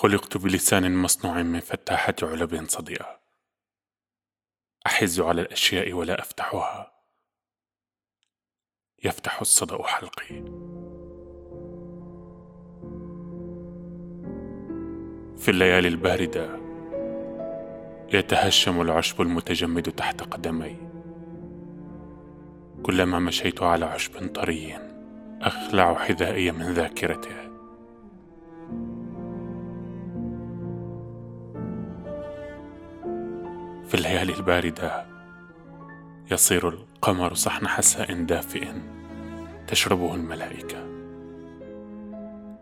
خلقت بلسان مصنوع من فتاحة علب صدئة أحز على الأشياء ولا أفتحها. يفتح الصدأ حلقي. في الليالي الباردة يتهشم العشب المتجمد تحت قدمي. كلما مشيت على عشب طري أخلع حذائي من ذاكرته. في الليالي الباردة يصير القمر صحن حساء دافئ تشربه الملائكة.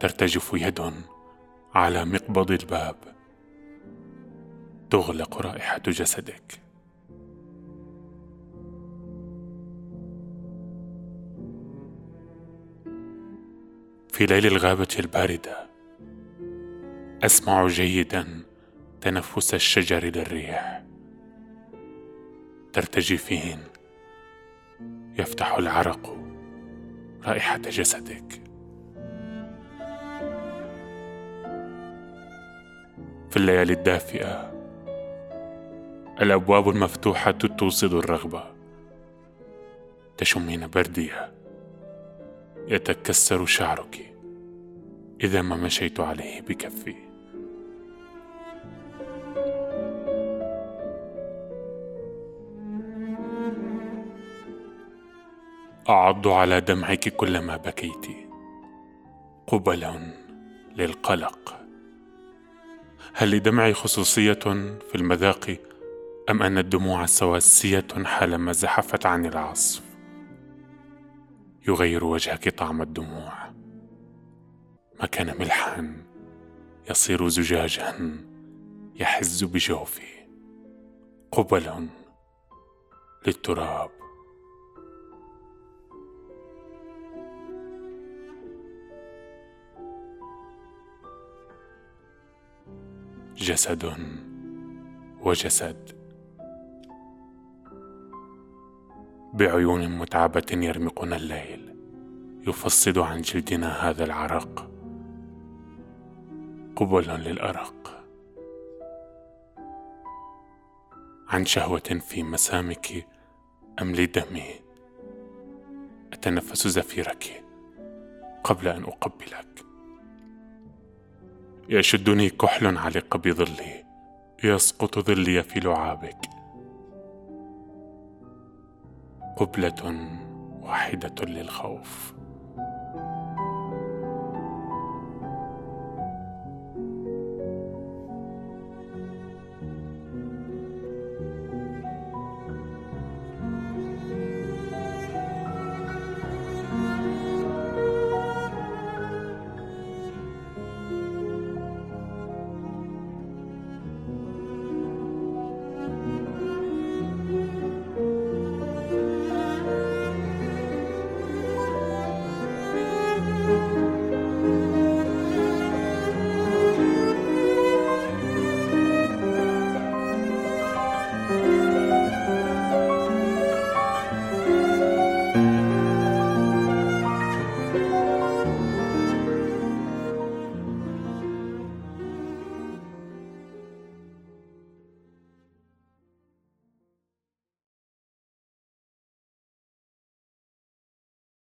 ترتجف يد على مقبض الباب. تغلق رائحة جسدك. في ليل الغابة الباردة أسمع جيدا تنفس الشجر للريح. ترتجفين يفتح العرق رائحة جسدك. في الليالي الدافئة الأبواب المفتوحة توصد الرغبة. تشمين بردية. يتكسر شعرك إذا ما مشيت عليه بكفي. أعض على دمعك كلما بكيت. قبل للقلق. هل لدمعي خصوصية في المذاق أم أن الدموع سواسية حالما زحفت عن العصف؟ يغير وجهك طعم الدموع. ما كان ملحا يصير زجاجا يحز بجوفي. قبل للتراب. جسد وجسد. بعيون متعبة يرمقنا الليل يفصد عن جلدنا هذا العرق. قبلا للأرق. عن شهوة في مسامك أملي دمي أتنفس زفيرك قبل أن أقبلك. يشدني كحل علق بظلي يسقط ظلي في لعابك. قبلة واحدة للخوف.